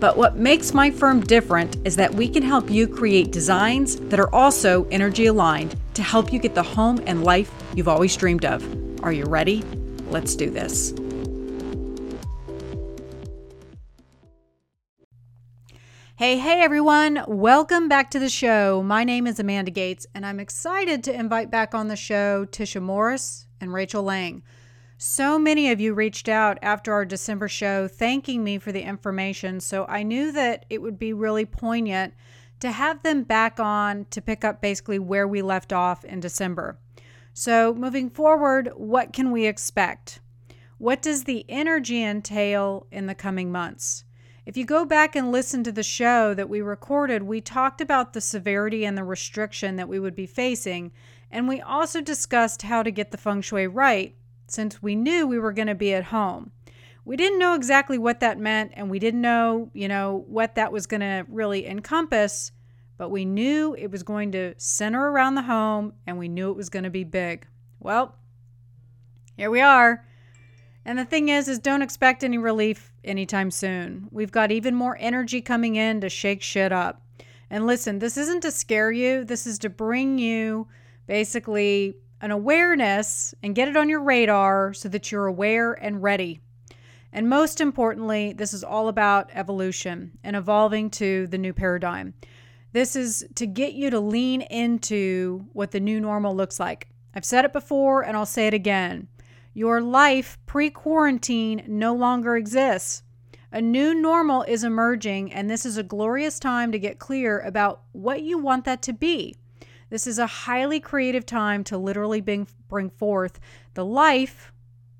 But what makes my firm different is that we can help you create designs that are also energy aligned to help you get the home and life you've always dreamed of. Are you ready? Let's do this. Hey, hey everyone, welcome back to the show. My name is Amanda Gates, and I'm excited to invite back on the show Tisha Morris and Rachel Lang. So many of you reached out after our December show thanking me for the information, so I knew that it would be really poignant to have them back on to pick up basically where we left off in December. So, moving forward, what can we expect? What does the energy entail in the coming months? If you go back and listen to the show that we recorded, we talked about the severity and the restriction that we would be facing, and we also discussed how to get the feng shui right since we knew we were going to be at home. We didn't know exactly what that meant and we didn't know, you know, what that was going to really encompass, but we knew it was going to center around the home and we knew it was going to be big. Well, here we are. And the thing is is don't expect any relief anytime soon. We've got even more energy coming in to shake shit up. And listen, this isn't to scare you. This is to bring you basically an awareness and get it on your radar so that you're aware and ready. And most importantly, this is all about evolution and evolving to the new paradigm. This is to get you to lean into what the new normal looks like. I've said it before and I'll say it again. Your life pre quarantine no longer exists. A new normal is emerging, and this is a glorious time to get clear about what you want that to be. This is a highly creative time to literally bring, bring forth the life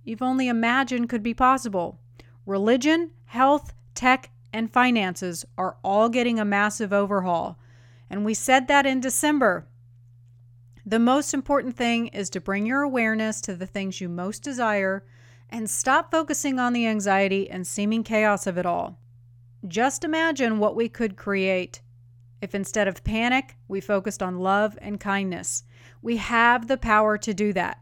you've only imagined could be possible. Religion, health, tech, and finances are all getting a massive overhaul. And we said that in December. The most important thing is to bring your awareness to the things you most desire and stop focusing on the anxiety and seeming chaos of it all. Just imagine what we could create if instead of panic, we focused on love and kindness. We have the power to do that.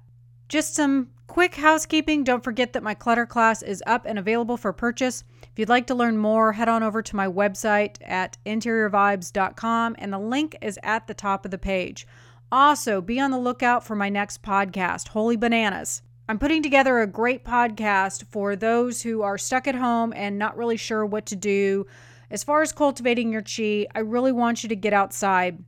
Just some quick housekeeping. Don't forget that my clutter class is up and available for purchase. If you'd like to learn more, head on over to my website at interiorvibes.com and the link is at the top of the page. Also, be on the lookout for my next podcast, Holy Bananas. I'm putting together a great podcast for those who are stuck at home and not really sure what to do as far as cultivating your chi, I really want you to get outside.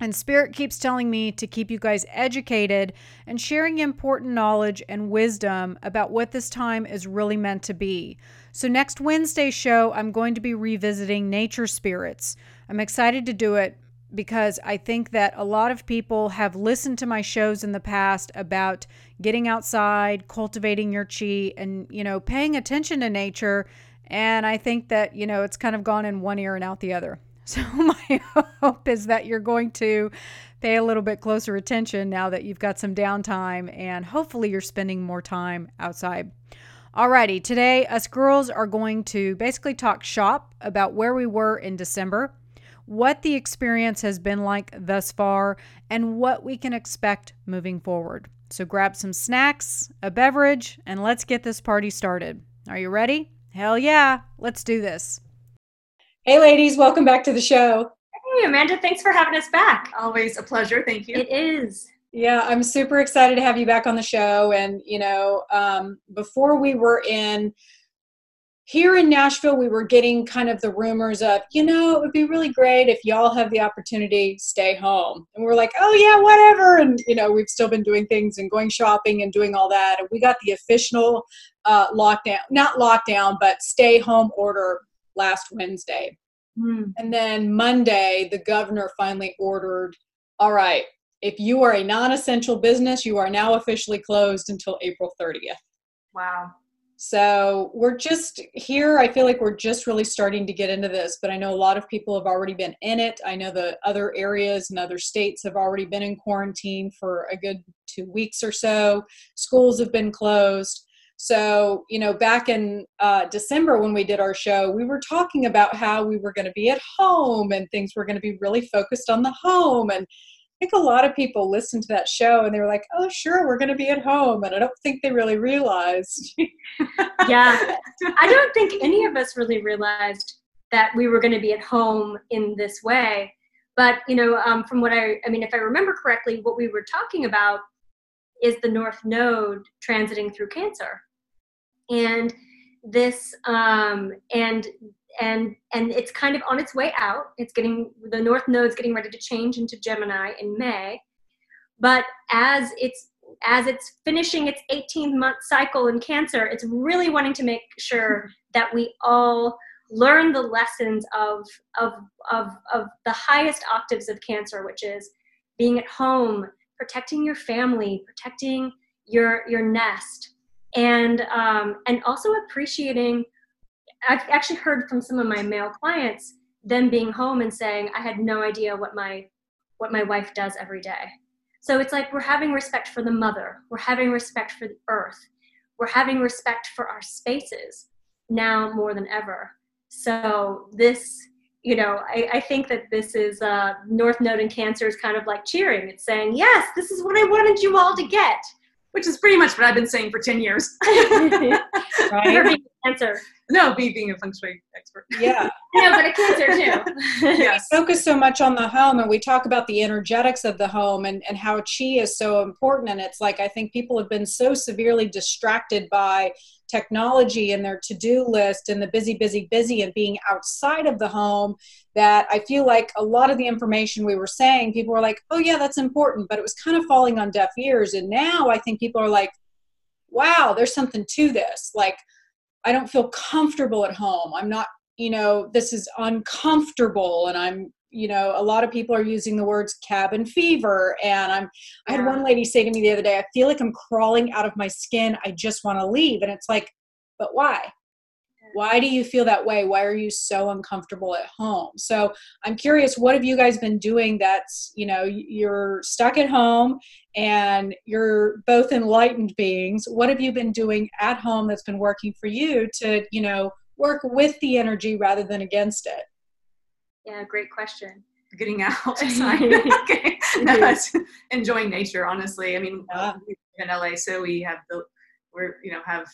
And Spirit keeps telling me to keep you guys educated and sharing important knowledge and wisdom about what this time is really meant to be. So, next Wednesday show, I'm going to be revisiting nature spirits. I'm excited to do it because I think that a lot of people have listened to my shows in the past about getting outside, cultivating your chi, and, you know, paying attention to nature and I think that, you know, it's kind of gone in one ear and out the other. So my hope is that you're going to pay a little bit closer attention now that you've got some downtime and hopefully you're spending more time outside. Alrighty, today us girls are going to basically talk shop about where we were in December, what the experience has been like thus far, and what we can expect moving forward. So grab some snacks, a beverage, and let's get this party started. Are you ready? Hell yeah. Let's do this. Hey, ladies, welcome back to the show. Hey, Amanda, thanks for having us back. Always a pleasure. Thank you. It is. Yeah, I'm super excited to have you back on the show. And, you know, um, before we were in here in Nashville, we were getting kind of the rumors of, you know, it would be really great if y'all have the opportunity, stay home. And we are like, oh, yeah, whatever. And, you know, we've still been doing things and going shopping and doing all that. And we got the official uh, lockdown, not lockdown, but stay home order last Wednesday. Mm. And then Monday, the governor finally ordered, all right, if you are a non essential business, you are now officially closed until April 30th. Wow. So we're just here. I feel like we're just really starting to get into this, but I know a lot of people have already been in it. I know the other areas and other states have already been in quarantine for a good two weeks or so. Schools have been closed. So, you know, back in uh, December when we did our show, we were talking about how we were going to be at home and things were going to be really focused on the home. And think a lot of people listened to that show and they were like, oh, sure, we're going to be at home. And I don't think they really realized. yeah. I don't think any of us really realized that we were going to be at home in this way. But, you know, um, from what I, I mean, if I remember correctly, what we were talking about is the North Node transiting through Cancer. And this, um, and and and it's kind of on its way out. It's getting the north node's getting ready to change into gemini in may. But as it's as it's finishing its 18 month cycle in cancer it's really wanting to make sure that we all learn the lessons of of of, of the highest octaves of cancer which is being at home protecting your family protecting your your nest and um, and also appreciating I've actually heard from some of my male clients them being home and saying, I had no idea what my what my wife does every day. So it's like we're having respect for the mother, we're having respect for the earth, we're having respect for our spaces now more than ever. So this, you know, I, I think that this is uh, North Node and Cancer is kind of like cheering. It's saying, yes, this is what I wanted you all to get. Which is pretty much what I've been saying for 10 years. right? Cancer. No, me being a feng shui expert. Yeah. no, but a cancer too. yes. We focus so much on the home and we talk about the energetics of the home and, and how chi is so important. And it's like I think people have been so severely distracted by technology and their to-do list and the busy, busy, busy and being outside of the home that I feel like a lot of the information we were saying, people were like, oh yeah, that's important, but it was kind of falling on deaf ears. And now I think people are like, wow, there's something to this. Like I don't feel comfortable at home. I'm not, you know, this is uncomfortable and I'm, you know, a lot of people are using the words cabin fever and I'm I had one lady say to me the other day, I feel like I'm crawling out of my skin. I just want to leave. And it's like, but why? Why do you feel that way? Why are you so uncomfortable at home? So I'm curious, what have you guys been doing that's, you know, you're stuck at home and you're both enlightened beings. What have you been doing at home that's been working for you to, you know, work with the energy rather than against it? Yeah, great question. Getting out. okay. No, enjoying nature, honestly. I mean, yeah. in LA, so we have the, we're, you know, have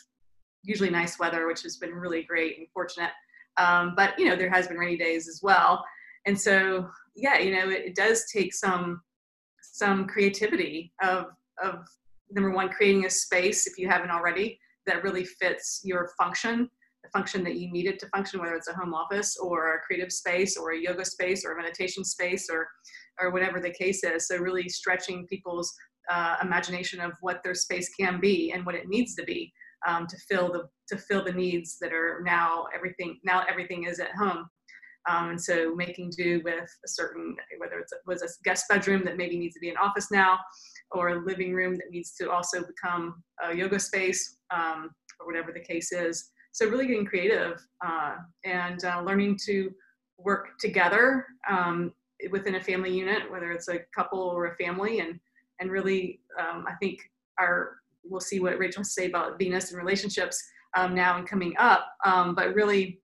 usually nice weather, which has been really great and fortunate. Um, but, you know, there has been rainy days as well. And so, yeah, you know, it, it does take some some creativity of of number one creating a space if you haven't already that really fits your function the function that you need it to function whether it's a home office or a creative space or a yoga space or a meditation space or or whatever the case is so really stretching people's uh, imagination of what their space can be and what it needs to be um, to fill the to fill the needs that are now everything now everything is at home um, and so making do with a certain, whether it was a guest bedroom that maybe needs to be an office now, or a living room that needs to also become a yoga space, um, or whatever the case is. So really getting creative uh, and uh, learning to work together um, within a family unit, whether it's a couple or a family, and and really, um, I think our we'll see what Rachel say about Venus and relationships um, now and coming up, um, but really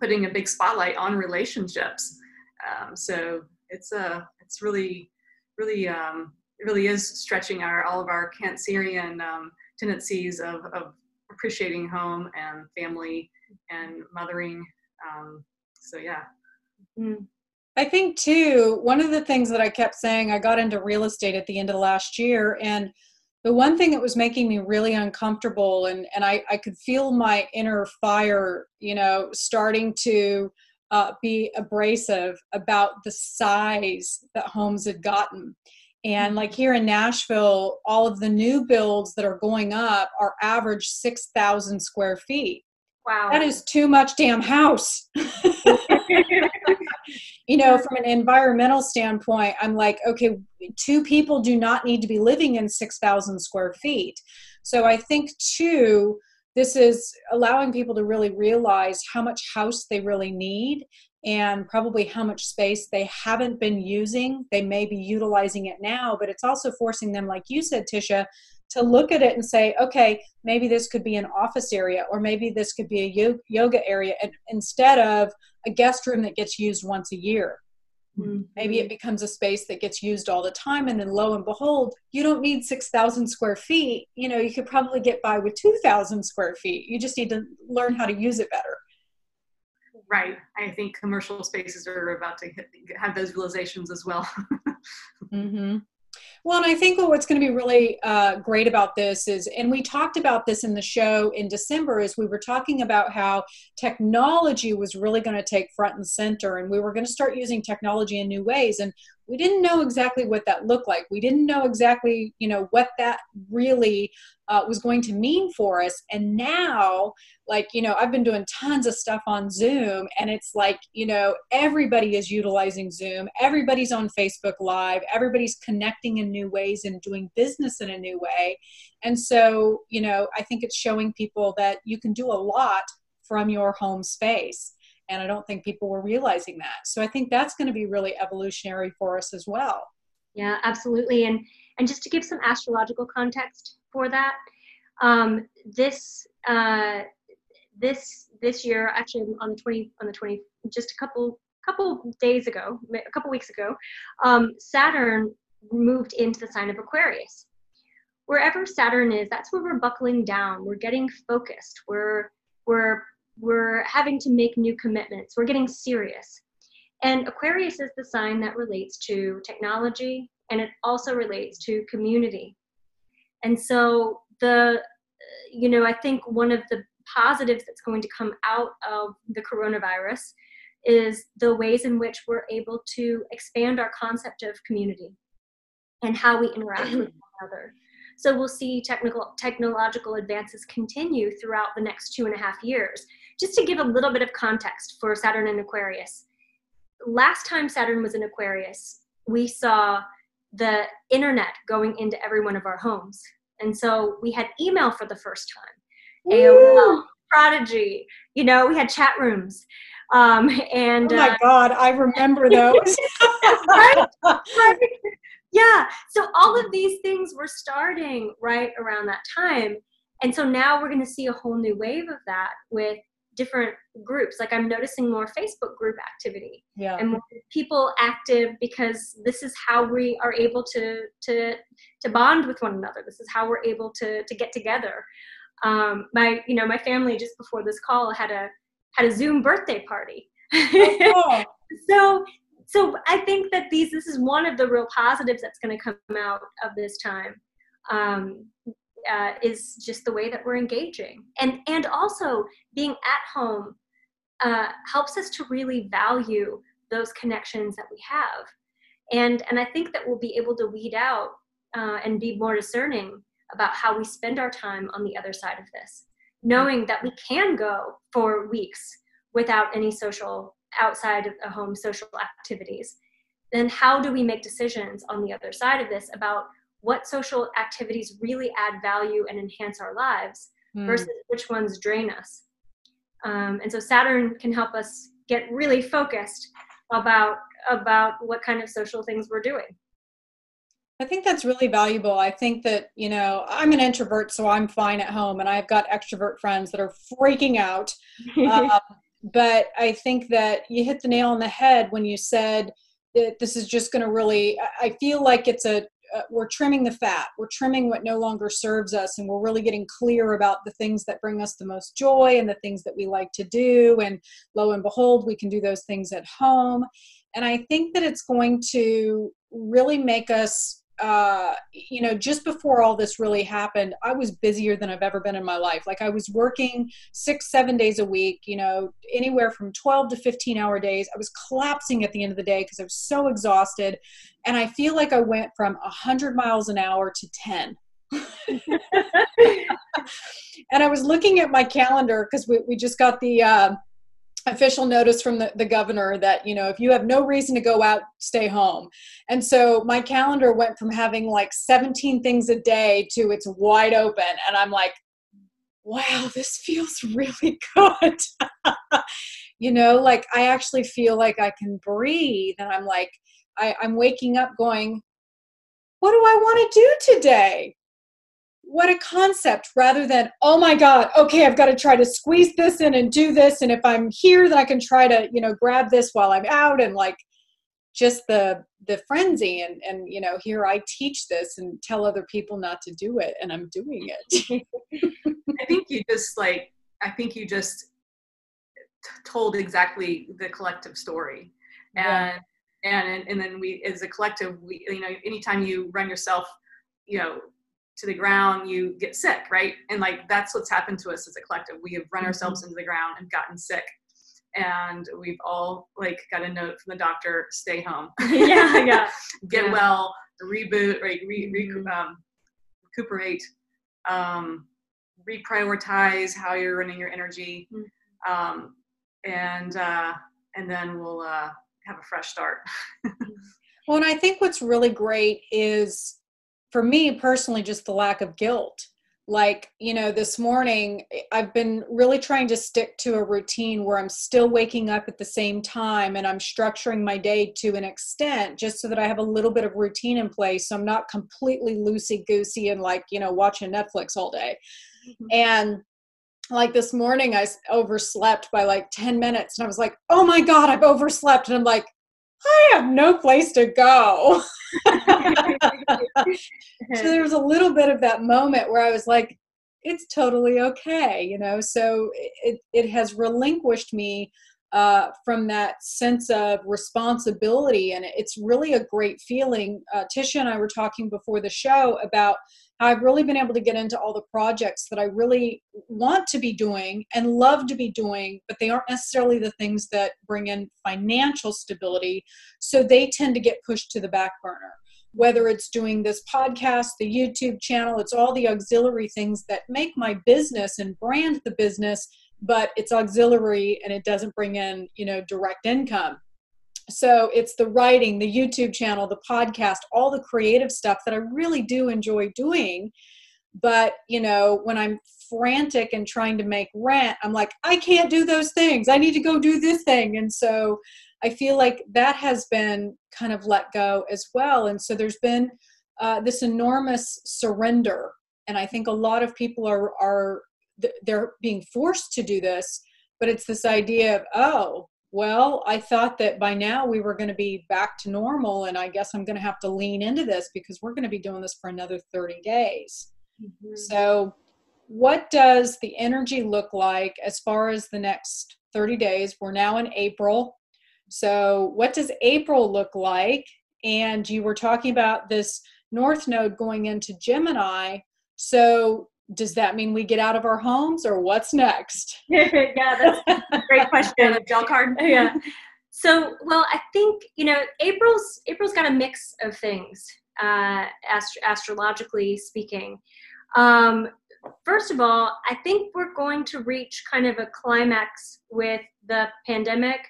putting a big spotlight on relationships. Um, so it's a uh, it's really really um, it really is stretching our all of our Cancerian um, tendencies of, of appreciating home and family and mothering. Um, so yeah. Mm. I think too, one of the things that I kept saying, I got into real estate at the end of last year, and the one thing that was making me really uncomfortable and, and I, I could feel my inner fire you know starting to uh, be abrasive about the size that homes had gotten. And like here in nashville all of the new builds that are going up are average 6000 square feet. Wow. That is too much damn house you know, from an environmental standpoint, I'm like, okay, two people do not need to be living in 6,000 square feet. So I think, too, this is allowing people to really realize how much house they really need and probably how much space they haven't been using. They may be utilizing it now, but it's also forcing them, like you said, Tisha, to look at it and say, okay, maybe this could be an office area, or maybe this could be a yoga area instead of a guest room that gets used once a year. Mm-hmm. Maybe it becomes a space that gets used all the time, and then lo and behold, you don't need 6,000 square feet. You know, you could probably get by with 2,000 square feet. You just need to learn how to use it better. Right. I think commercial spaces are about to have those realizations as well. mm-hmm. Well, and I think what's going to be really uh, great about this is, and we talked about this in the show in December, is we were talking about how technology was really going to take front and center, and we were going to start using technology in new ways. And we didn't know exactly what that looked like. We didn't know exactly, you know, what that really uh, was going to mean for us. And now, like, you know, I've been doing tons of stuff on Zoom, and it's like, you know, everybody is utilizing Zoom. Everybody's on Facebook Live. Everybody's connecting in new ways and doing business in a new way. And so, you know, I think it's showing people that you can do a lot from your home space and i don't think people were realizing that. So i think that's going to be really evolutionary for us as well. Yeah absolutely and and just to give some astrological context for that um, this uh, this this year actually on the 20 on the 20 just a couple couple days ago a couple weeks ago um, saturn moved into the sign of aquarius. Wherever saturn is that's where we're buckling down. We're getting focused. We're we're we're having to make new commitments. We're getting serious. And Aquarius is the sign that relates to technology and it also relates to community. And so, the, uh, you know, I think one of the positives that's going to come out of the coronavirus is the ways in which we're able to expand our concept of community and how we interact with one another. So we'll see technical technological advances continue throughout the next two and a half years just to give a little bit of context for Saturn and Aquarius, last time Saturn was in Aquarius, we saw the internet going into every one of our homes. And so we had email for the first time. AOL, Prodigy, you know, we had chat rooms. Um, and oh my uh, God, I remember those. right? right? Yeah. So all of these things were starting right around that time. And so now we're going to see a whole new wave of that with different groups like i'm noticing more facebook group activity yeah. and more people active because this is how we are able to to to bond with one another this is how we're able to to get together um my you know my family just before this call had a had a zoom birthday party oh. so so i think that these this is one of the real positives that's going to come out of this time um, uh, is just the way that we're engaging. And and also being at home uh, helps us to really value those connections that we have. And and i think that we'll be able to weed out uh, and be more discerning about how we spend our time on the other side of this knowing that we can go for weeks without any social outside of the home social activities then how do we make decisions on the other side of this about what social activities really add value and enhance our lives mm. versus which ones drain us. Um, and so Saturn can help us get really focused about about what kind of social things we're doing. I think that's really valuable. I think that, you know, I'm an introvert, so I'm fine at home, and I've got extrovert friends that are freaking out. um, but I think that you hit the nail on the head when you said that this is just going to really, I feel like it's a, uh, we're trimming the fat. We're trimming what no longer serves us and we're really getting clear about the things that bring us the most joy and the things that we like to do. And lo and behold we can do those things at home. And i think that it's going to really make us uh, you know, just before all this really happened, I was busier than I've ever been in my life. Like I was working six, seven days a week, you know, anywhere from 12 to 15 hour days. I was collapsing at the end of the day because I was so exhausted. And I feel like I went from 100 miles an hour to 10. and I was looking at my calendar because we, we just got the, uh, official notice from the, the governor that you know if you have no reason to go out stay home and so my calendar went from having like 17 things a day to it's wide open and i'm like wow, this feels really good. you know, like I actually feel like I can breathe. And I'm like, I, I'm waking up going, what do I want to do today? What a concept rather than, oh my God, okay, I've got to try to squeeze this in and do this. And if I'm here, then I can try to, you know, grab this while I'm out and like just the the frenzy and and you know here i teach this and tell other people not to do it and i'm doing it i think you just like i think you just told exactly the collective story and yeah. and and then we as a collective we you know anytime you run yourself you know to the ground you get sick right and like that's what's happened to us as a collective we have run mm-hmm. ourselves into the ground and gotten sick and we've all like got a note from the doctor stay home yeah yeah get yeah. well reboot right re, re, mm-hmm. um, recuperate um, reprioritize how you're running your energy mm-hmm. um, and uh, and then we'll uh, have a fresh start well and i think what's really great is for me personally just the lack of guilt. Like you know this morning i've been really trying to stick to a routine where i'm still waking up at the same time and i'm structuring my day to an extent just so that i have a little bit of routine in place so i'm not completely loosey goosey and like you know watching netflix all day. Mm-hmm. and like this morning i overslept by like 10 minutes and i was like oh my god i've overslept. And i'm like I have no place to go. so there was a little bit of that moment where I was like, it's totally okay, you know. So it, it has relinquished me uh, from that sense of responsibility, and it's really a great feeling. Uh, Tisha and I were talking before the show about I've really been able to get into all the projects that I really want to be doing and love to be doing, but they aren't necessarily the things that bring in financial stability. So they tend to get pushed to the back burner. Whether it's doing this podcast, the YouTube channel, it's all the auxiliary things that make my business and brand the business, but it's auxiliary and it doesn't bring in, you know, direct income so it's the writing the youtube channel the podcast all the creative stuff that i really do enjoy doing. But you know when i'm frantic and trying to make rent i'm like i can't do those things. I need to go do this thing. And so i feel like that has been kind of let go as well. And so there's been uh, this enormous surrender. And i think a lot of people are are they're being forced to do this but it's this idea of oh well, I thought that by now we were going to be back to normal, and I guess I'm going to have to lean into this because we're going to be doing this for another 30 days. Mm-hmm. So, what does the energy look like as far as the next 30 days? We're now in April. So, what does April look like? And you were talking about this North Node going into Gemini. So, does that mean we get out of our homes or what's next? yeah, that's a great question. gel card. yeah. So, well, I think you know April's April's got a mix of things, uh, ast- astrologically speaking. Um, first of all, I think we're going to reach kind of a climax with the pandemic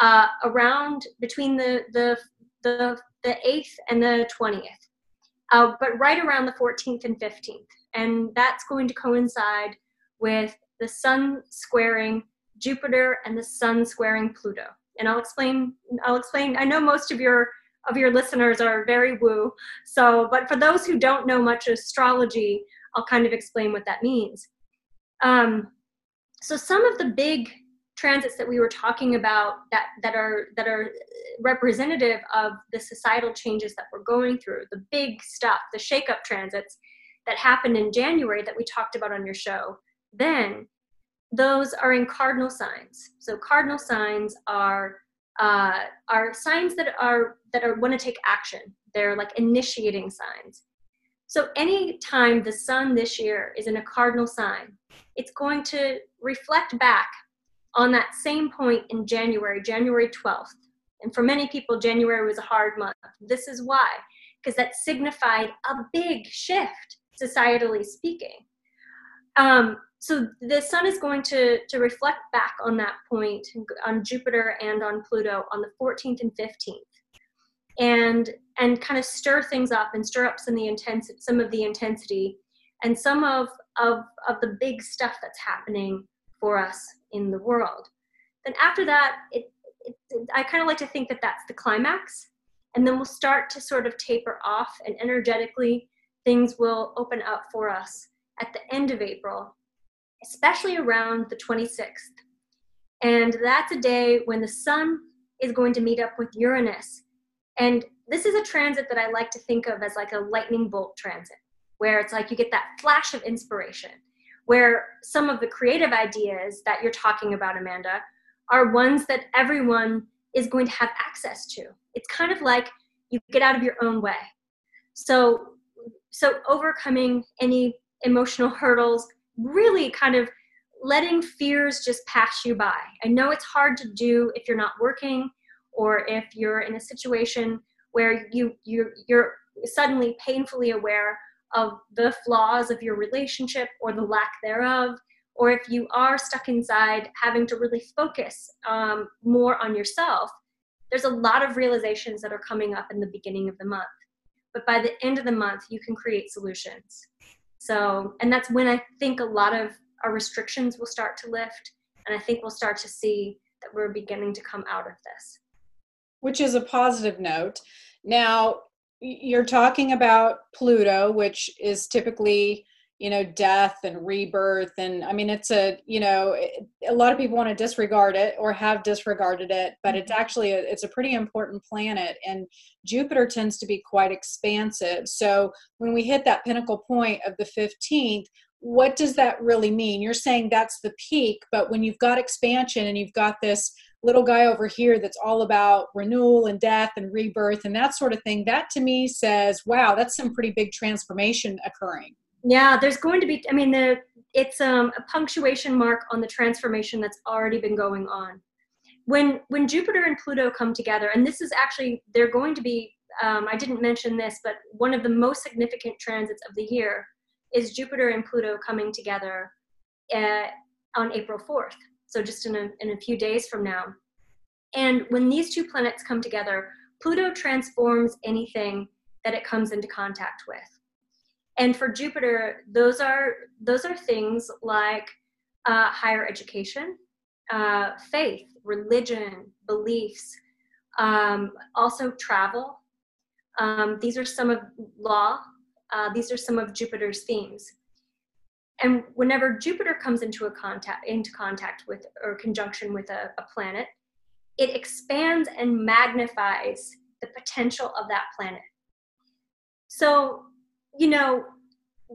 uh, around between the the the the eighth and the twentieth, uh, but right around the fourteenth and fifteenth and that's going to coincide with the sun squaring Jupiter and the sun squaring Pluto. And I'll explain I'll explain I know most of your of your listeners are very woo. So, but for those who don't know much astrology, I'll kind of explain what that means. Um, so some of the big transits that we were talking about that that are that are representative of the societal changes that we're going through, the big stuff, the shake-up transits, that happened in January that we talked about on your show, then those are in cardinal signs. So cardinal signs are uh, are signs that are that are want to take action. They're like initiating signs. So any time the sun this year is in a cardinal sign, it's going to reflect back on that same point in January, January 12th. And for many people, January was a hard month. This is why, because that signified a big shift societally speaking. Um, so the sun is going to, to reflect back on that point on Jupiter and on Pluto on the 14th and 15th and and kind of stir things up and stir up some of the intensity some of the intensity and some of of, of the big stuff that's happening for us in the world. Then after that, it, it, it I kind of like to think that that's the climax. And then we'll start to sort of taper off, and energetically, things will open up for us at the end of April, especially around the 26th. And that's a day when the sun is going to meet up with Uranus. And this is a transit that I like to think of as like a lightning bolt transit, where it's like you get that flash of inspiration, where some of the creative ideas that you're talking about, Amanda, are ones that everyone is going to have access to. It's kind of like you get out of your own way. So, so overcoming any emotional hurdles, really kind of letting fears just pass you by. I know it's hard to do if you're not working or if you're in a situation where you you you're suddenly painfully aware of the flaws of your relationship or the lack thereof or if you are stuck inside having to really focus um, more on yourself there's a lot of realizations that are coming up in the beginning of the month but by the end of the month you can create solutions. So and that's when i think a lot of our restrictions will start to lift and i think we'll start to see that we're beginning to come out of this. Which is a positive note. Now you're talking about pluto which is typically you know death and rebirth and i mean it's a you know a lot of people want to disregard it or have disregarded it but it's mm-hmm. actually a, it's a pretty important planet and jupiter tends to be quite expansive. So when we hit that pinnacle point of the 15th what does that really mean? You're saying that's the peak but when you've got expansion and you've got this little guy over here that's all about renewal and death and rebirth and that sort of thing that to me says wow that's some pretty big transformation occurring yeah, there's going to be. I mean, the it's um, a punctuation mark on the transformation that's already been going on. When when Jupiter and Pluto come together, and this is actually they're going to be. Um, I didn't mention this, but one of the most significant transits of the year is Jupiter and Pluto coming together uh, on April 4th. So just in a, in a few days from now. And when these two planets come together, Pluto transforms anything that it comes into contact with and for jupiter those are those are things like uh, higher education uh, faith religion beliefs um, also travel. Um, these are some of law uh, these are some of jupiter's themes. And whenever jupiter comes into a contact into contact with or conjunction with a, a planet it expands and magnifies the potential of that planet. So you know,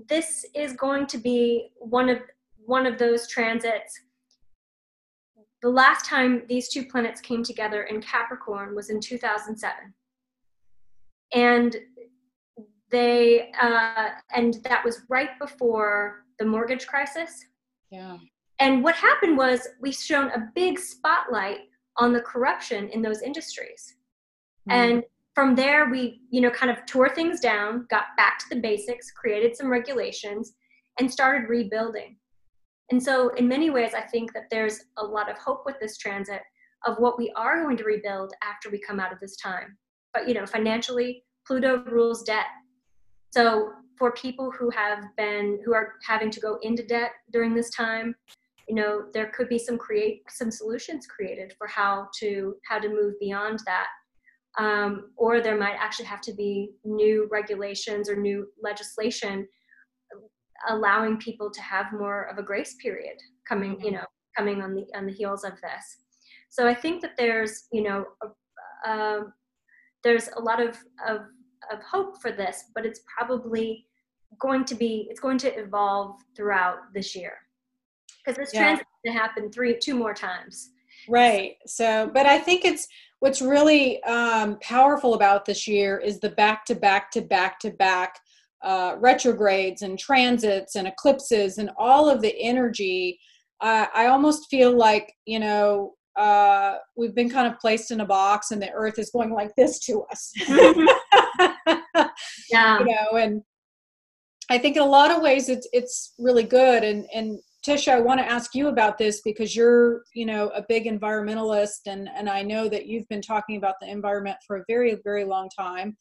this is going to be one of one of those transits. The last time these two planets came together in Capricorn was in 2007, and they uh, and that was right before the mortgage crisis. Yeah. And what happened was we shone a big spotlight on the corruption in those industries. Mm. And from there we you know kind of tore things down got back to the basics created some regulations and started rebuilding. And so in many ways i think that there's a lot of hope with this transit of what we are going to rebuild after we come out of this time. But you know financially pluto rules debt. So for people who have been who are having to go into debt during this time you know there could be some create some solutions created for how to how to move beyond that um, or there might actually have to be new regulations or new legislation allowing people to have more of a grace period coming you know coming on the on the heels of this. So i think that there's you know a, uh, there's a lot of, of of hope for this but it's probably going to be it's going to evolve throughout this year. Because this yeah. transit to happen three two more times. Right. So but i think it's what's really um, powerful about this year is the back to back to back to back uh, retrogrades and transits and eclipses and all of the energy. Uh, I almost feel like, you know, uh, we've been kind of placed in a box and the earth is going like this to us. yeah. You know, and I think in a lot of ways it's, it's really good. And, and Tisha, I want to ask you about this because you're, you know, a big environmentalist, and and I know that you've been talking about the environment for a very, very long time.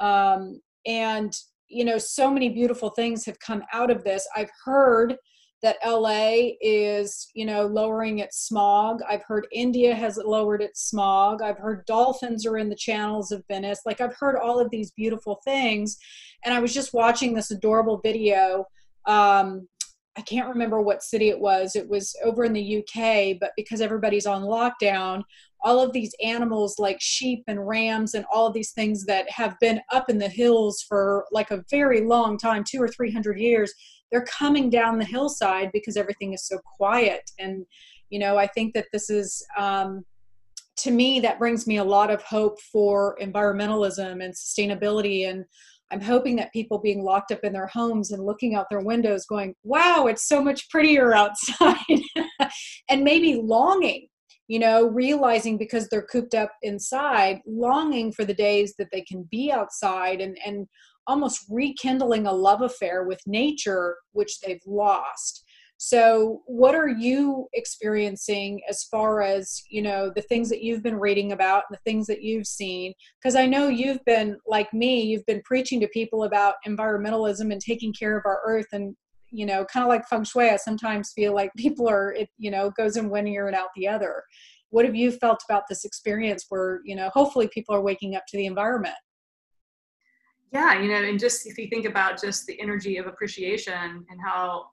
Um, and you know, so many beautiful things have come out of this. I've heard that LA is, you know, lowering its smog. I've heard India has lowered its smog. I've heard dolphins are in the channels of Venice. Like I've heard all of these beautiful things. And I was just watching this adorable video. Um, I can't remember what city it was. It was over in the UK, but because everybody's on lockdown, all of these animals like sheep and rams and all of these things that have been up in the hills for like a very long time, two or three hundred years, they're coming down the hillside because everything is so quiet and you know i think that this is um, to me that brings me a lot of hope for environmentalism and sustainability and i'm hoping that people being locked up in their homes and looking out their windows going wow it's so much prettier outside and maybe longing you know realizing because they're cooped up inside longing for the days that they can be outside and and almost rekindling a love affair with nature, which they've lost. So, what are you experiencing as far as you know the things that you've been reading about, and the things that you've seen? Because I know you've been like me, you've been preaching to people about environmentalism and taking care of our earth, and you know, kind of like feng shui. I sometimes feel like people are, it you know, goes in one ear and out the other. What have you felt about this experience? Where you know, hopefully, people are waking up to the environment yeah you know and just if you think about just the energy of appreciation and how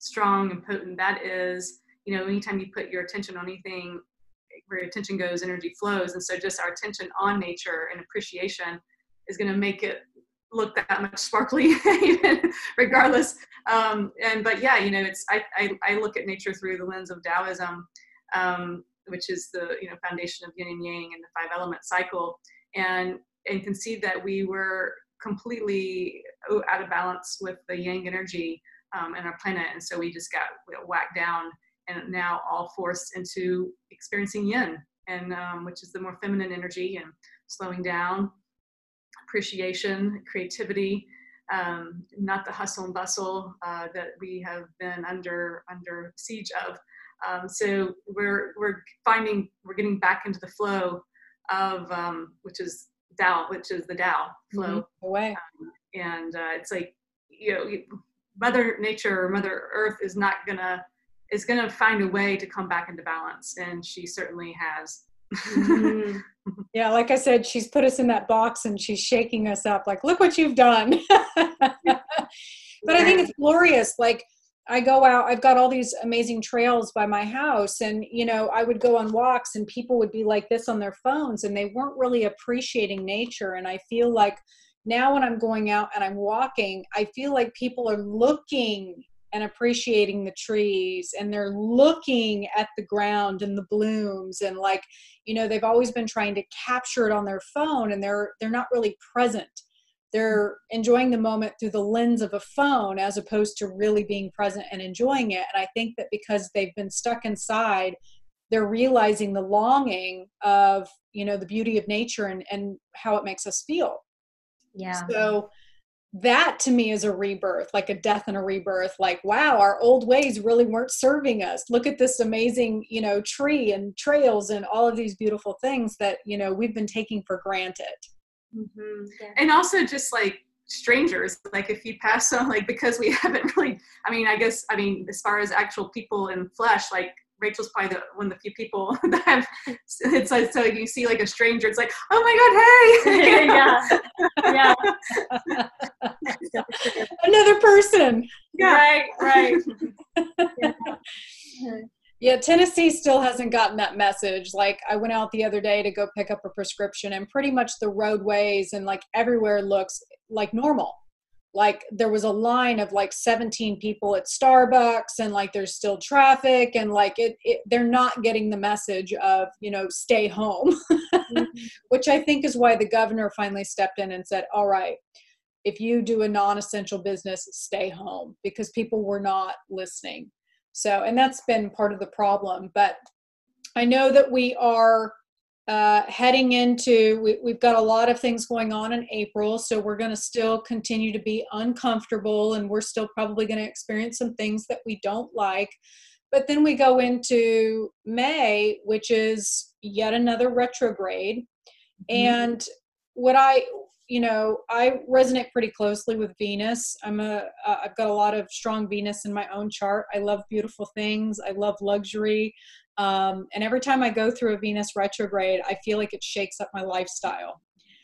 strong and potent that is you know anytime you put your attention on anything where attention goes energy flows. And so just our attention on nature and appreciation is going to make it look that much sparkly even regardless. Um, and but yeah you know it's I, I, I look at nature through the lens of taoism um, which is the you know foundation of yin and yang and the five element cycle. And and can see that we were completely out of balance with the yang energy um, in our planet. And so we just got whacked down and now all forced into experiencing yin, and um, which is the more feminine energy and slowing down, appreciation, creativity, um, not the hustle and bustle uh, that we have been under under siege of. Um, so we're we're finding we're getting back into the flow of um, which is Tao, which is the Tao flow. Mm-hmm. Um, and uh, it's like, you know, Mother Nature or Mother Earth is not gonna is gonna find a way to come back into balance, and she certainly has. mm-hmm. Yeah, like I said, she's put us in that box and she's shaking us up. Like, look what you've done. but I think it's glorious. Like I go out, I've got all these amazing trails by my house. And, you know, I would go on walks and people would be like this on their phones and they weren't really appreciating nature. And I feel like now when I'm going out and I'm walking, I feel like people are looking and appreciating the trees and they're looking at the ground and the blooms and like you know they've always been trying to capture it on their phone and they're they're not really present. They're enjoying the moment through the lens of a phone as opposed to really being present and enjoying it. And i think that because they've been stuck inside they're realizing the longing of you know the beauty of nature and and how it makes us feel yeah so that to me is a rebirth like a death and a rebirth like wow our old ways really weren't serving us look at this amazing you know tree and trails and all of these beautiful things that you know we've been taking for granted Mm-hmm. Yeah. And also just like strangers, like if you pass on, like because we haven't really, I mean, I guess, I mean, as far as actual people in flesh, like Rachel's probably the, one of the few people that have, it's like, so you see like a stranger, it's like, oh my God, hey. yeah. Yeah. Another person. Yeah. Right, right. yeah. Yeah, Tennessee still hasn't gotten that message. Like I went out the other day to go pick up a prescription and pretty much the roadways and like everywhere looks like normal. Like there was a line of like 17 people at Starbucks and like there's still traffic and like it, it they're not getting the message of, you know, stay home. mm-hmm. Which I think is why the governor finally stepped in and said, "All right, if you do a non-essential business, stay home," because people were not listening so, and that's been part of the problem. But I know that we are uh, heading into, we, we've got a lot of things going on in April. So we're going to still continue to be uncomfortable and we're still probably going to experience some things that we don't like. But then we go into May, which is yet another retrograde. Mm-hmm. And what I, you know, I resonate pretty closely with Venus. I'm a, uh, I've got a lot of strong Venus in my own chart. I love beautiful things. I love luxury. Um, and every time I go through a Venus retrograde, I feel like it shakes up my lifestyle.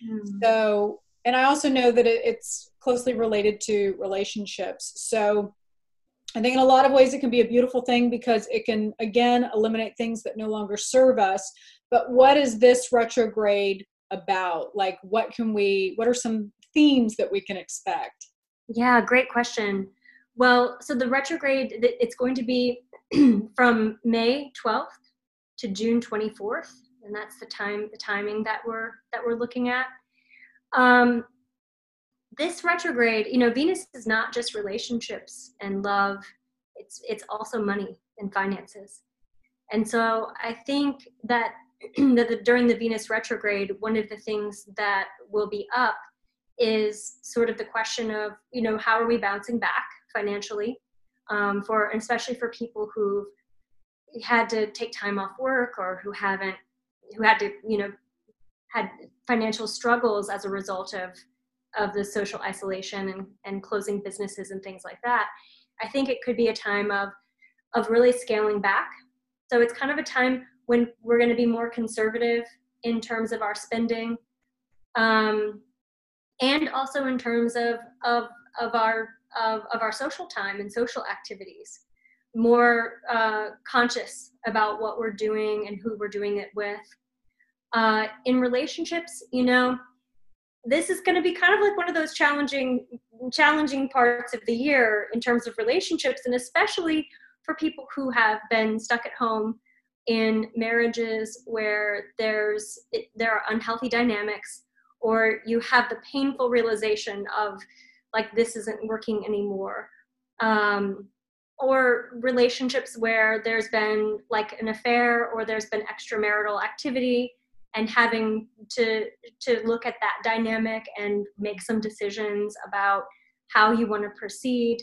Mm. So, and I also know that it, it's closely related to relationships. So, I think in a lot of ways it can be a beautiful thing because it can, again, eliminate things that no longer serve us. But what is this retrograde about? Like, what can we, what are some themes that we can expect? Yeah, great question. Well, so the retrograde, it's going to be from May 12th to June 24th, and that's the time, the timing that we're that we're looking at. Um, this retrograde, you know, Venus is not just relationships and love; it's it's also money and finances. And so I think that that during the Venus retrograde, one of the things that will be up is sort of the question of, you know, how are we bouncing back financially um, for, especially for people who've had to take time off work or who haven't, who had to, you know, had financial struggles as a result of of the social isolation and, and closing businesses and things like that. I think it could be a time of of really scaling back. So it's kind of a time when we're going to be more conservative in terms of our spending um, and also in terms of of of our of, of our social time and social activities. More uh, conscious about what we're doing and who we're doing it with. Uh, in relationships you know this is going to be kind of like one of those challenging challenging parts of the year in terms of relationships and especially for people who have been stuck at home in marriages where there's there are unhealthy dynamics or you have the painful realization of like this isn't working anymore. Um, or relationships where there's been like an affair or there's been extramarital activity and having to to look at that dynamic and make some decisions about how you want to proceed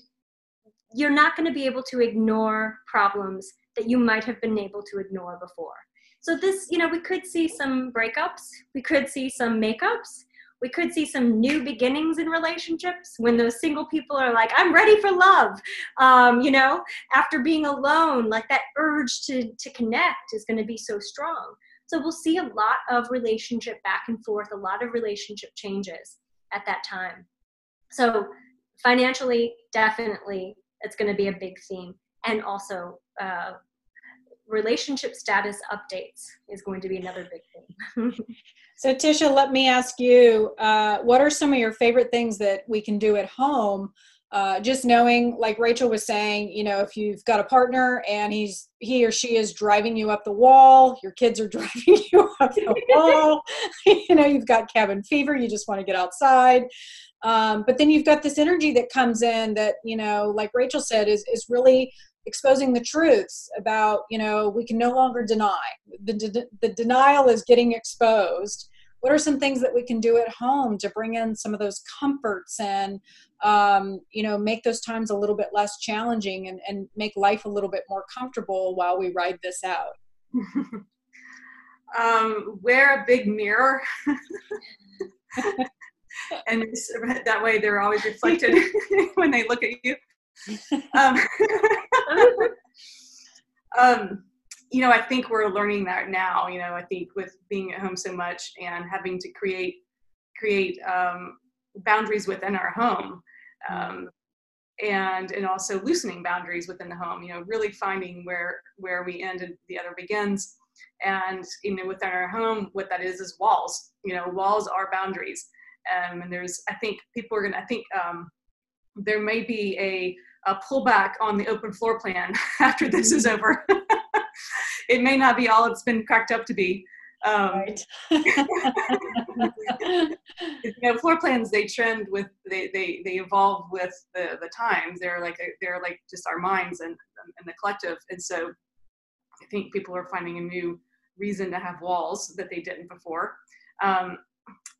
you're not going to be able to ignore problems that you might have been able to ignore before. So this, you know, we could see some breakups, we could see some makeups, we could see some new beginnings in relationships when those single people are like, I'm ready for love. Um, you know, after being alone, like that urge to, to connect is going to be so strong. So we'll see a lot of relationship back and forth, a lot of relationship changes at that time. So financially, definitely, it's going to be a big theme. And also uh, relationship status updates is going to be another big thing. so, Tisha, let me ask you uh, what are some of your favorite things that we can do at home? Uh, just knowing, like Rachel was saying, you know, if you've got a partner and he's he or she is driving you up the wall, your kids are driving you up the wall. you know, you've got cabin fever, you just want to get outside. Um, but then you've got this energy that comes in that you know, like Rachel said, is is really exposing the truths about you know we can no longer deny. The, de- the denial is getting exposed. What are some things that we can do at home to bring in some of those comforts and um, you know make those times a little bit less challenging and, and make life a little bit more comfortable while we ride this out? Um, wear a big mirror. And that way they're always reflected when they look at you. Um, um, you know, I think we're learning that now. You know, I think with being at home so much and having to create create um, boundaries within our home, um, and and also loosening boundaries within the home. You know, really finding where where we end and the other begins. And you know, within our home, what that is is walls. You know, walls are boundaries. Um, and there's, I think people are gonna. I think um, there may be a, a pullback on the open floor plan after this is over. it may not be all it's been cracked up to be. Um, right. you know, floor plans they trend with they, they they evolve with the the times. They're like a, they're like just our minds and and the collective. And so I think people are finding a new reason to have walls that they didn't before. Um,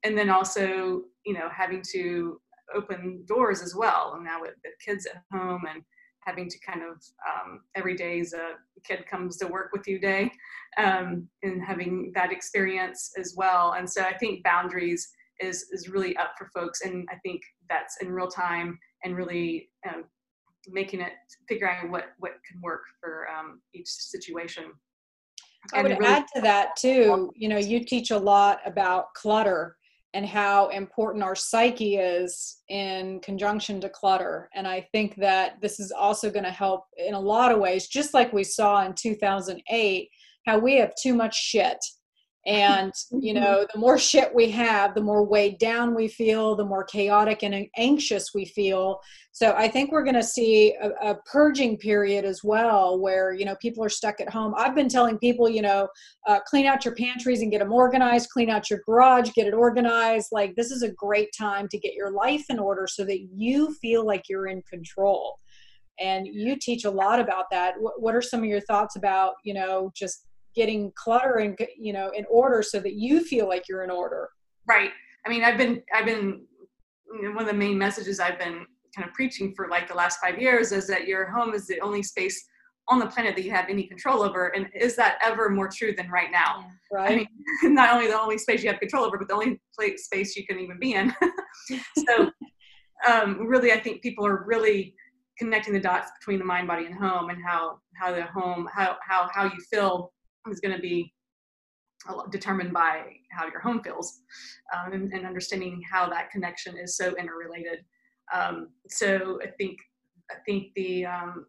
and then also you know having to open doors as well. And now with the kids at home and having to kind of um, every day is a kid comes to work with you day um, and having that experience as well. And so I think boundaries is is really up for folks, and I think that's in real time and really um, making it figuring out what what can work for um, each situation. I would really- add to that too. You know, you teach a lot about clutter and how important our psyche is in conjunction to clutter. And I think that this is also going to help in a lot of ways, just like we saw in 2008, how we have too much shit and you mm-hmm. know the more shit we have the more weighed down we feel the more chaotic and anxious we feel. So i think we're going to see a, a, purging period as well where you know people are stuck at home. I've been telling people you know uh, clean out your pantries and get them organized clean out your garage get it organized. Like this is a great time to get your life in order so that you feel like you're in control. And you teach a lot about that. What, what are some of your thoughts about you know just getting clutter and you know in order so that you feel like you're in order. Right. I mean i've been i've been one of the main messages i've been kind of preaching for like the last five years is that your home is the only space on the planet that you have any control over. And is that ever more true than right now? Right i mean not only the only space you have control over but the only place, space you can even be in. So um, really i think people are really connecting the dots between the mind body and home and how how the home how how how you feel is going to be determined by how your home feels um, and, and, understanding how that connection is so interrelated. Um, so I think I think the um,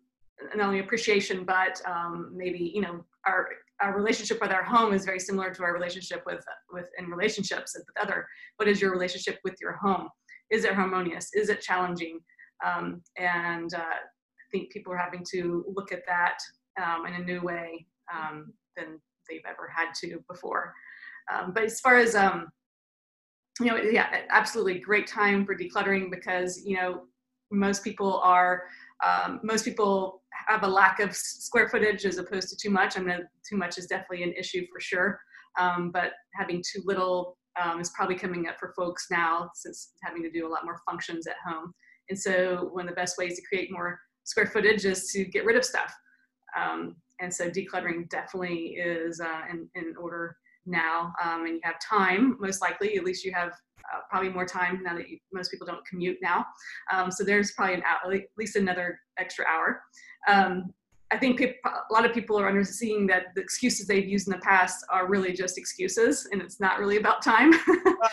not only appreciation but um, maybe you know our our relationship with our home is very similar to our relationship with with in relationships with other. What is your relationship with your home? Is it harmonious? Is it challenging? Um, and uh, I think people are having to look at that um, in a new way um, than they've ever had to before. Um, but as far as um, you know, yeah, absolutely great time for decluttering because you know most people are um, most people have a lack of square footage as opposed to too much. I mean, too much is definitely an issue for sure, um, but having too little um, is probably coming up for folks now since having to do a lot more functions at home. And so, one of the best ways to create more square footage is to get rid of stuff. Um, and so decluttering definitely is uh, in, in order now um, and you have time most likely. At least you have uh, probably more time now that you, most people don't commute now. Um, so there's probably an hour, at least another extra hour. Um, i think people, a lot of people are under seeing that the excuses they've used in the past are really just excuses and it's not really about time.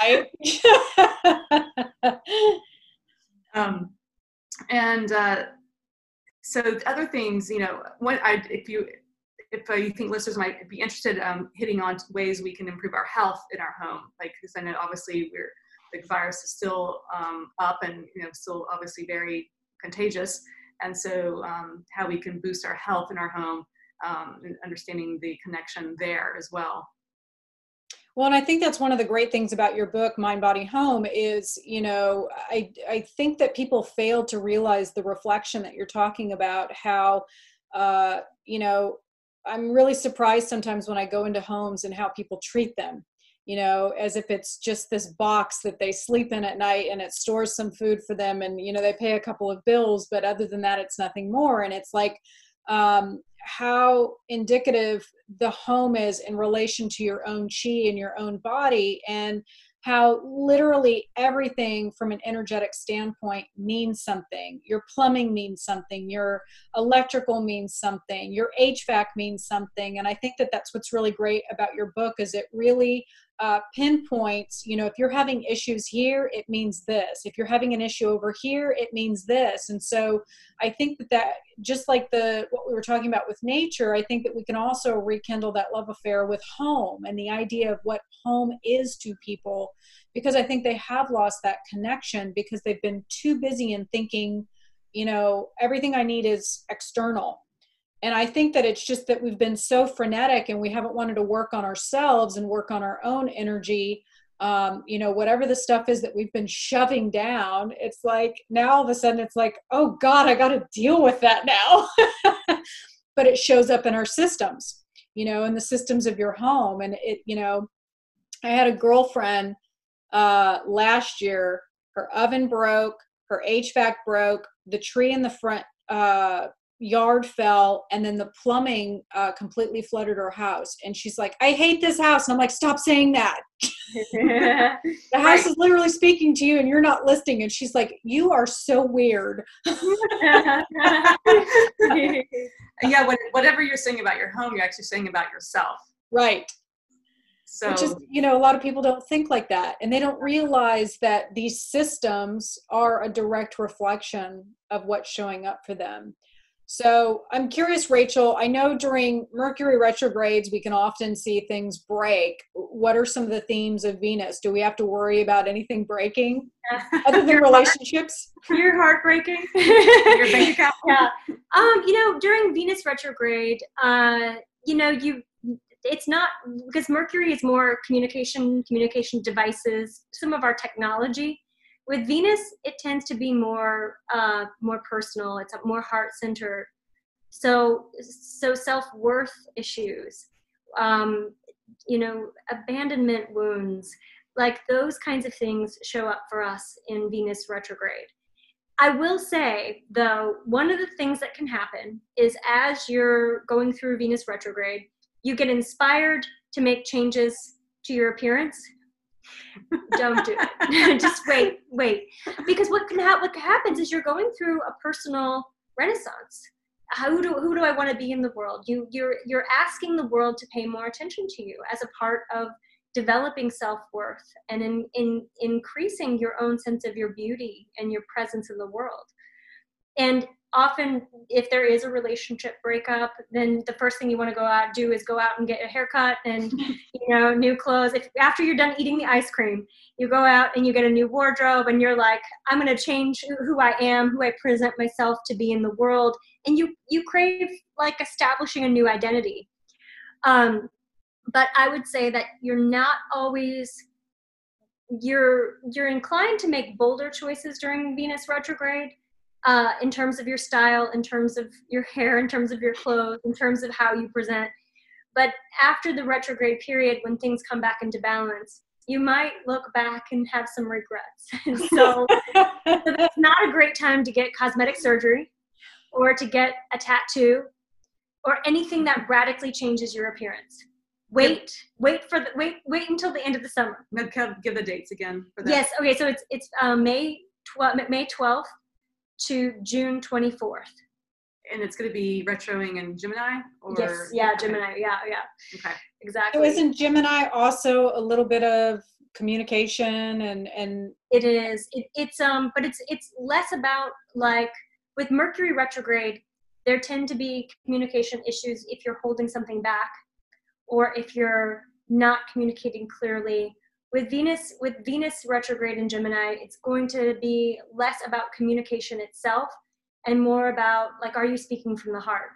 Right. Um, and uh, so other things, you know, I, if you, if uh, you think listeners might be interested, um, hitting on ways we can improve our health in our home, like because I know obviously we're the virus is still um, up and you know still obviously very contagious, and so um, how we can boost our health in our home, um, and understanding the connection there as well. Well, and I think that's one of the great things about your book, Mind, Body, Home, is, you know, I, I think that people fail to realize the reflection that you're talking about, how, uh, you know, I'm really surprised sometimes when I go into homes and how people treat them, you know, as if it's just this box that they sleep in at night and it stores some food for them and, you know, they pay a couple of bills, but other than that, it's nothing more. And it's like, um, how indicative the home is in relation to your own chi and your own body and how literally everything from an energetic standpoint means something. Your plumbing means something, your electrical means something, your HVAC means something. And I think that that's what's really great about your book is it really uh, pinpoints, you know, if you're having issues here, it means this. If you're having an issue over here, it means this. And so I think that that just like the what we were talking about with nature, I think that we can also rekindle that love affair with home and the idea of what home is to people because I think they have lost that connection because they've been too busy in thinking, you know, everything I need is external and i think that it's just that we've been so frenetic and we haven't wanted to work on ourselves and work on our own energy. Um, you know whatever the stuff is that we've been shoving down it's like now all of a sudden it's like oh god i got to deal with that now. But it shows up in our systems you know in the systems of your home. And it you know i had a girlfriend uh, last year her oven broke her hvac broke the tree in the front uh, yard fell and then the plumbing uh, completely flooded her house and she's like i hate this house and i'm like stop saying that the house right. is literally speaking to you and you're not listening and she's like you are so weird yeah whatever you're saying about your home you're actually saying about yourself right so Which is, you know, a lot of people don't think like that. And they don't realize that these systems are a direct reflection of what's showing up for them. So I'm curious, Rachel. I know during Mercury retrogrades, we can often see things break. What are some of the themes of Venus? Do we have to worry about anything breaking other than relationships? Your heart breaking. Your bank account. Yeah. Um, you know, during Venus retrograde, uh, you know, you it's not because Mercury is more communication, communication devices, some of our technology. With Venus, it tends to be more uh, more personal. It's more heart centered. So so self worth issues, um, you know, abandonment wounds, like those kinds of things show up for us in Venus retrograde. I will say, though, one of the things that can happen is as you're going through Venus retrograde, you get inspired to make changes to your appearance don't do it. Just wait wait. Because what can ha- what happens is you're going through a personal renaissance. How do who do i want to be in the world? You you're you're asking the world to pay more attention to you as a part of developing self-worth and in, in increasing your own sense of your beauty and your presence in the world. And often if there is a relationship breakup then the first thing you want to go out do is go out and get a haircut and you know new clothes. If after you're done eating the ice cream you go out and you get a new wardrobe and you're like i'm going to change who i am who i present myself to be in the world and you you crave like establishing a new identity. Um, but i would say that you're not always you're you're inclined to make bolder choices during venus retrograde uh, in terms of your style, in terms of your hair, in terms of your clothes, in terms of how you present. But after the retrograde period, when things come back into balance, you might look back and have some regrets. so, so that's not a great time to get cosmetic surgery or to get a tattoo or anything that radically changes your appearance. Wait, wait for the wait wait until the end of the summer. Give the dates again for that. Yes. Okay. So it's it's uh, May 12, May twelfth to June 24th. And it's going to be retroing in Gemini? Or? Yes, yeah, okay. Gemini, yeah, yeah. Okay. Exactly. So isn't Gemini also a little bit of communication and and it is it, it's um but it's it's less about like with mercury retrograde there tend to be communication issues if you're holding something back or if you're not communicating clearly with venus with venus retrograde in gemini it's going to be less about communication itself and more about like are you speaking from the heart?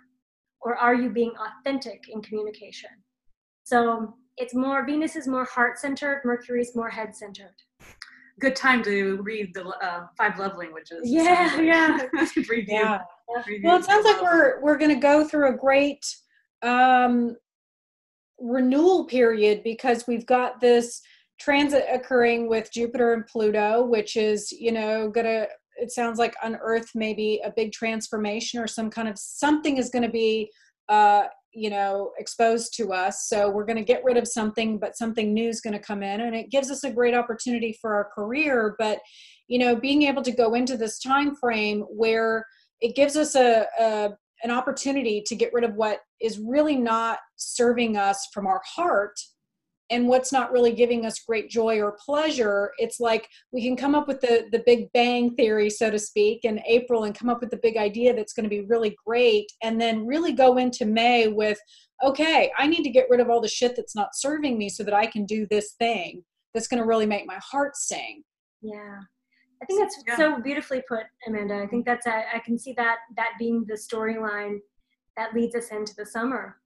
Or are you being authentic in communication? So it's more venus is more heart centered mercury is more head centered good time to read the uh, five love languages. Yeah yeah. Yeah. Well it sounds like we're we're going to go through a great um renewal period because we've got this transit occurring with Jupiter and Pluto, which is, you know, gonna it sounds like unearth maybe a big transformation or some kind of something is to be uh you know exposed to us. So we're to get rid of something but something new is to come in and it gives us a great opportunity for our career. But you know being able to go into this time frame where it gives us a, a an opportunity to get rid of what is really not serving us from our heart and what's not really giving us great joy or pleasure it's like we can come up with the the big bang theory so to speak in april and come up with the big idea that's going to be really great and then really go into may with okay i need to get rid of all the shit that's not serving me so that i can do this thing that's going to really make my heart sing. Yeah. I think that's yeah. so beautifully put amanda. I think that's I, I can see that that being the storyline that leads us into the summer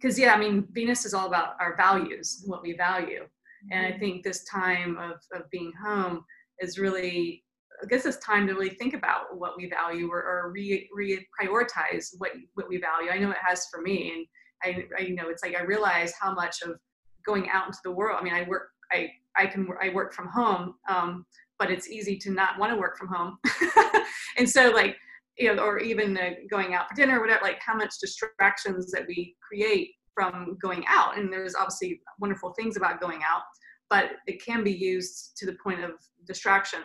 because yeah i mean venus is all about our values what we value and i mm-hmm. think this time of, of being home is really I guess it's time to really think about what we value or, or re, re prioritize what what we value. I know it has for me, and I, I you know it's like I realize how much of going out into the world. I mean, I work I I can I work from home, um, but it's easy to not want to work from home, and so like you know, or even uh, going out for dinner, whatever, like how much distractions that we create from going out. And there's obviously wonderful things about going out, but it can be used to the point of distraction.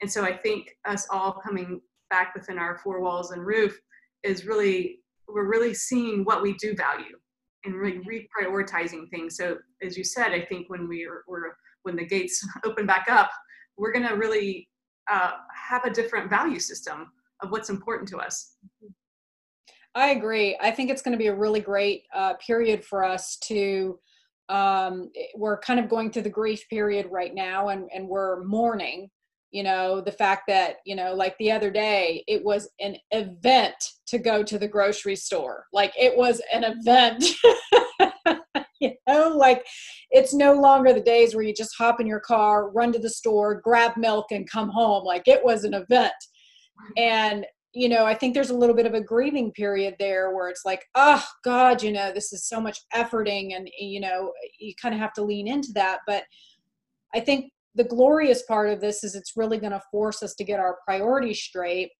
And so I think us all coming back within our four walls and roof is really we're really seeing what we do value and really reprioritizing things. So as you said, I think when we are, we're when the gates open back up, we're going to really uh, have a different value system of what's important to us. I agree. I think it's going to be a really great uh, period for us to. Um, we're kind of going through the grief period right now, and and we're mourning. You know, the fact that you know, like the other day, it was an event to go to the grocery store. Like it was an event. you know, like it's no longer the days where you just hop in your car, run to the store, grab milk, and come home. Like it was an event. And you know, I think there's a little bit of a grieving period there where it's like, oh God, you know, this is so much efforting, and you know, you kind of have to lean into that. But I think the glorious part of this is it's really going to force us to get our priorities straight.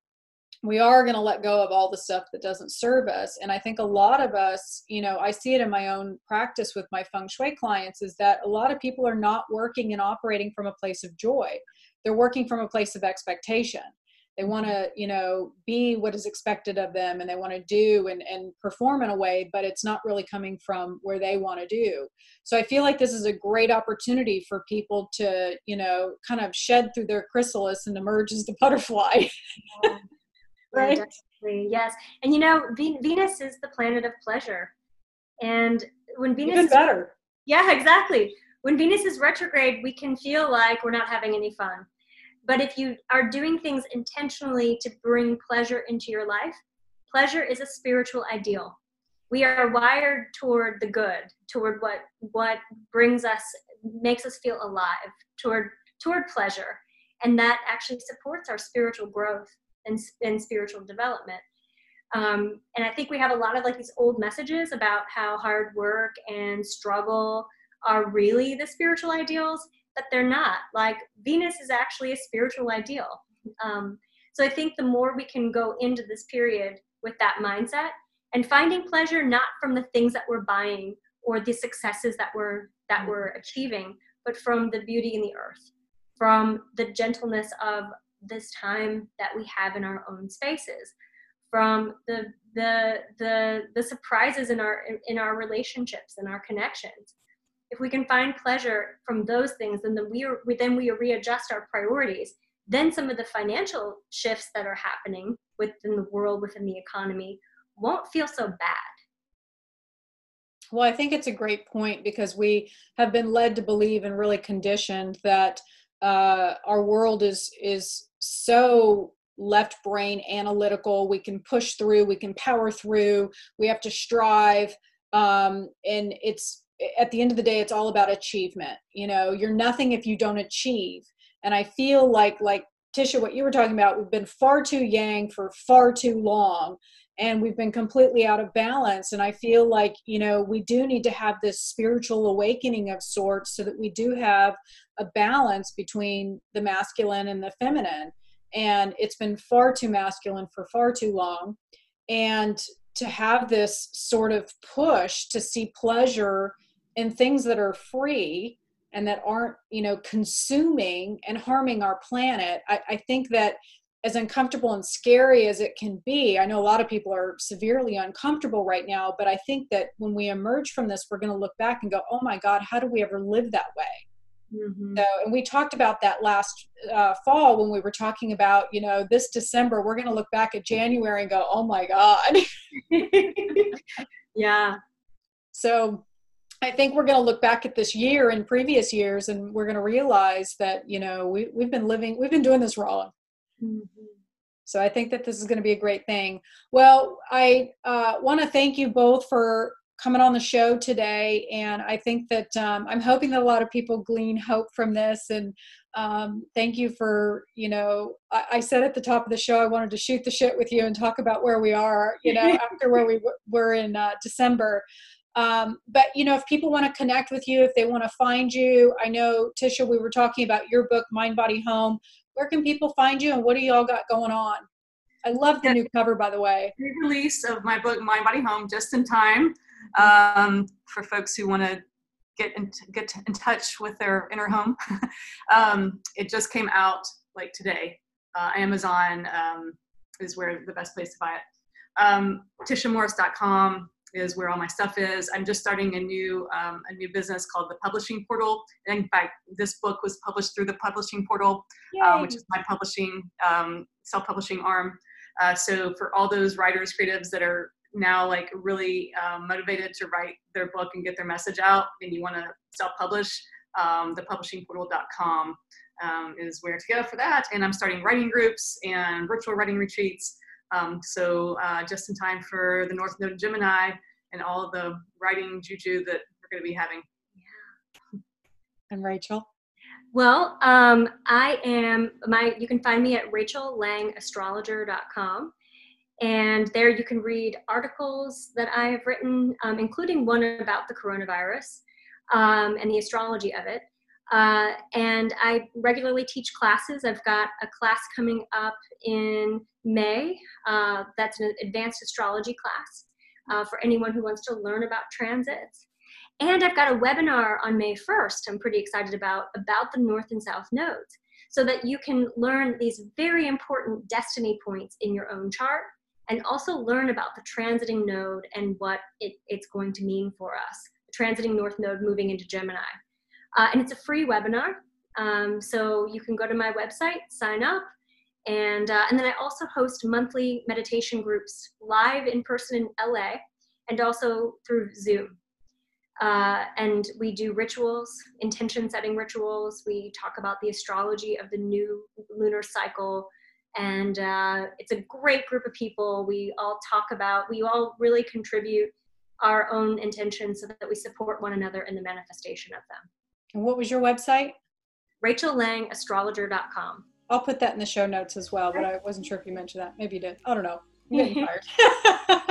We are going to let go of all the stuff that doesn't serve us. And I think a lot of us, you know, I see it in my own practice with my feng shui clients is that a lot of people are not working and operating from a place of joy. They're working from a place of expectation they want to you know be what is expected of them and they want to do and, and perform in a way but it's not really coming from where they want to do. So i feel like this is a great opportunity for people to you know kind of shed through their chrysalis and emerge as the butterfly. Yeah. right? Oh, definitely. yes. And you know venus is the planet of pleasure. And when venus Even is better. Yeah exactly. When venus is retrograde we can feel like we're not having any fun but if you are doing things intentionally to bring pleasure into your life, pleasure is a spiritual ideal. We are wired toward the good, toward what what brings us makes us feel alive, toward toward pleasure. And that actually supports our spiritual growth and, and spiritual development. Um, and I think we have a lot of like these old messages about how hard work and struggle are really the spiritual ideals but they're not. Like Venus is actually a spiritual ideal. Um, so I think the more we can go into this period with that mindset and finding pleasure not from the things that we're buying or the successes that we're that we're achieving, but from the beauty in the earth, from the gentleness of this time that we have in our own spaces, from the the the the surprises in our in our relationships and our connections if we can find pleasure from those things then we, we then we readjust our priorities. Then some of the financial shifts that are happening within the world within the economy won't feel so bad. Well i think it's a great point because we have been led to believe and really conditioned that uh, our world is is so left brain analytical. We can push through we can power through we have to strive um, and it's at the end of the day it's all about achievement you know? You're nothing if you don't achieve. And i feel like like tisha what you were talking about we've been far too yang for far too long and we've been completely out of balance. And i feel like you know we do need to have this spiritual awakening of sorts so that we do have a balance between the masculine and the feminine. And it's been far too masculine for far too long. And to have this sort of push to see pleasure in things that are free and that aren't you know consuming and harming our planet I, I, think that as uncomfortable and scary as it can be i know a lot of people are severely uncomfortable right now but i think that when we emerge from this we're going to look back and go oh my god how do we ever live that way? Mm-hmm. so and we talked about that last uh, fall when we were talking about you know this december we're going to look back at january and go oh my god. Yeah. So I think we're going to look back at this year and previous years, and we're going to realize that you know we we've been living, we've been doing this wrong. Mm-hmm. So I think that this is going to be a great thing. Well, I uh, want to thank you both for coming on the show today, and I think that um, I'm hoping that a lot of people glean hope from this. And um, thank you for you know I, I, said at the top of the show I wanted to shoot the shit with you and talk about where we are, you know, after where we w- were in uh, December. Um, but you know, if people want to connect with you, if they want to find you, I know Tisha, we were talking about your book, Mind Body Home. Where can people find you, and what do y'all got going on? I love the yeah. new cover, by the way. Re-release of my book, Mind Body Home, just in time um, for folks who want to get in, get in touch with their inner home, um, it just came out like today. Uh, Amazon um, is where the best place to buy it. Um, TishaMorris.com is where all my stuff is. I'm just starting a new um, a new business called the Publishing Portal. And in fact, this book was published through the Publishing Portal, um, which is my publishing um, self publishing arm. Uh, so for all those writers, creatives that are now like really um, motivated to write their book and get their message out, and you want to self publish, um, thepublishingportal.com um, is where to go for that. And I'm starting writing groups and virtual writing retreats. Um, so uh, just in time for the North Node Gemini and all the writing juju that we're going to be having. Yeah. And Rachel? Well, um, I am my. You can find me at rachellangastrologer.com, and there you can read articles that I have written, um, including one about the coronavirus um, and the astrology of it. Uh, and I regularly teach classes. I've got a class coming up in May. Uh, that's an advanced astrology class uh, for anyone who wants to learn about transits. And I've got a webinar on May 1st, I'm pretty excited about, about the North and South nodes, so that you can learn these very important destiny points in your own chart and also learn about the transiting node and what it, it's going to mean for us. The transiting North node moving into Gemini. Uh, and it's a free webinar. Um, so you can go to my website, sign up, and, uh, and then I also host monthly meditation groups live in person in LA and also through Zoom. Uh, and we do rituals, intention setting rituals. We talk about the astrology of the new lunar cycle. And uh, it's a great group of people. We all talk about, we all really contribute our own intentions so that we support one another in the manifestation of them. And what was your website? RachelLangAstrologer.com. I'll put that in the show notes as well, but I wasn't sure if you mentioned that. Maybe you did. I don't know.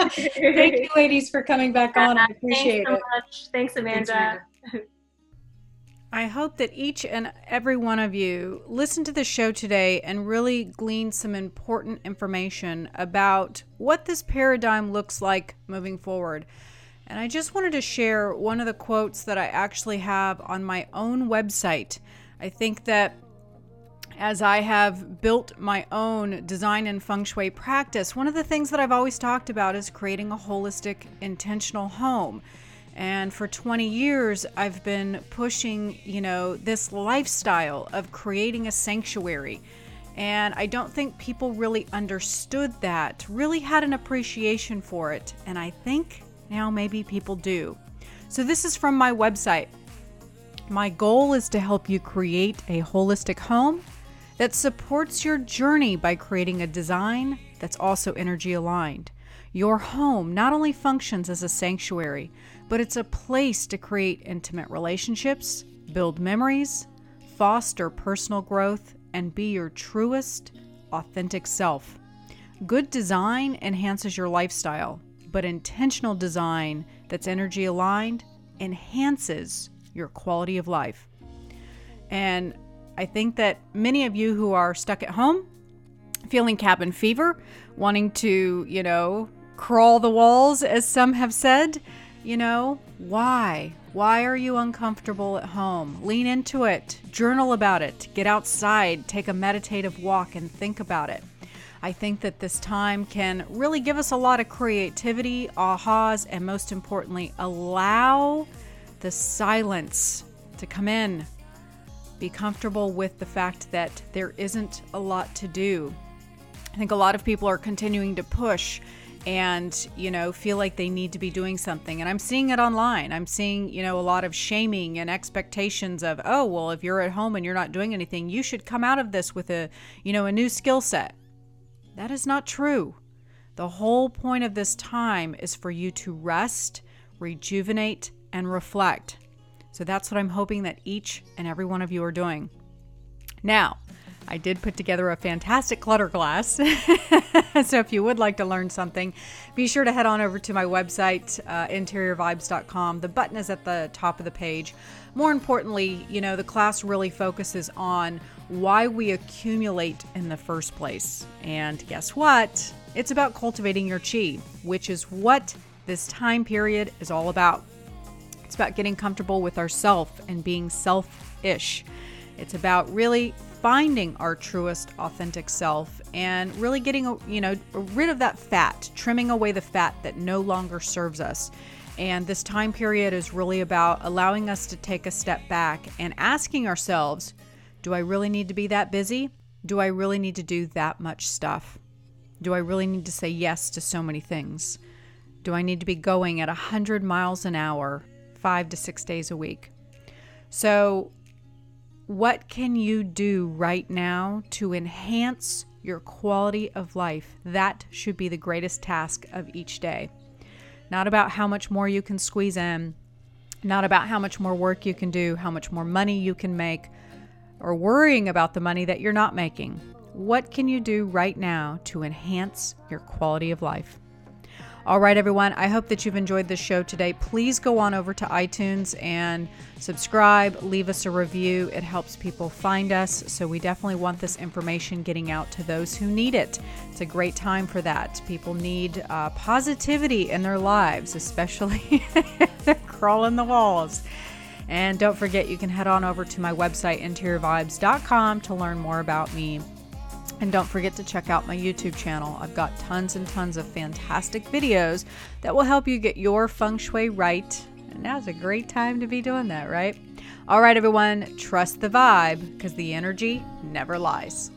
Thank you, ladies, for coming back on. I uh, appreciate Thanks so it. Much. Thanks, Amanda. Thanks, I hope that each and every one of you listen to the show today and really glean some important information about what this paradigm looks like moving forward. And I just wanted to share one of the quotes that I actually have on my own website. I think that as I have built my own design and feng shui practice, one of the things that I've always talked about is creating a holistic, intentional home. And for 20 years, I've been pushing, you know, this lifestyle of creating a sanctuary. And I don't think people really understood that, really had an appreciation for it. And I think now maybe people do. So, this is from my website. My goal is to help you create a holistic home that supports your journey by creating a design that's also energy aligned. Your home not only functions as a sanctuary, but it's a place to create intimate relationships, build memories, foster personal growth, and be your truest, authentic self. Good design enhances your lifestyle, but intentional design that's energy aligned enhances your quality of life. And I think that many of you who are stuck at home, feeling cabin fever, wanting to, you know, crawl the walls, as some have said, you know, why? Why are you uncomfortable at home? Lean into it, journal about it, get outside, take a meditative walk, and think about it. I think that this time can really give us a lot of creativity, ahas, and most importantly, allow the silence to come in. Be comfortable with the fact that there isn't a lot to do. I think a lot of people are continuing to push and you know feel like they need to be doing something and i'm seeing it online i'm seeing you know a lot of shaming and expectations of oh well if you're at home and you're not doing anything you should come out of this with a you know a new skill set that is not true the whole point of this time is for you to rest rejuvenate and reflect so that's what i'm hoping that each and every one of you are doing now I did put together a fantastic clutter glass. so if you would like to learn something, be sure to head on over to my website, uh, interiorvibes.com. The button is at the top of the page. More importantly, you know, the class really focuses on why we accumulate in the first place. And guess what? It's about cultivating your chi, which is what this time period is all about. It's about getting comfortable with ourself and being selfish. It's about really finding our truest authentic self and really getting you know rid of that fat trimming away the fat that no longer serves us and this time period is really about allowing us to take a step back and asking ourselves do i really need to be that busy do i really need to do that much stuff do i really need to say yes to so many things do i need to be going at 100 miles an hour 5 to 6 days a week so what can you do right now to enhance your quality of life? That should be the greatest task of each day. Not about how much more you can squeeze in, not about how much more work you can do, how much more money you can make, or worrying about the money that you're not making. What can you do right now to enhance your quality of life? All right, everyone, I hope that you've enjoyed this show today. Please go on over to iTunes and subscribe, leave us a review. It helps people find us. So, we definitely want this information getting out to those who need it. It's a great time for that. People need uh, positivity in their lives, especially crawling the walls. And don't forget, you can head on over to my website, interiorvibes.com, to learn more about me and don't forget to check out my YouTube channel. I've got tons and tons of fantastic videos that will help you get your feng shui right. And now's a great time to be doing that, right? All right, everyone, trust the vibe because the energy never lies.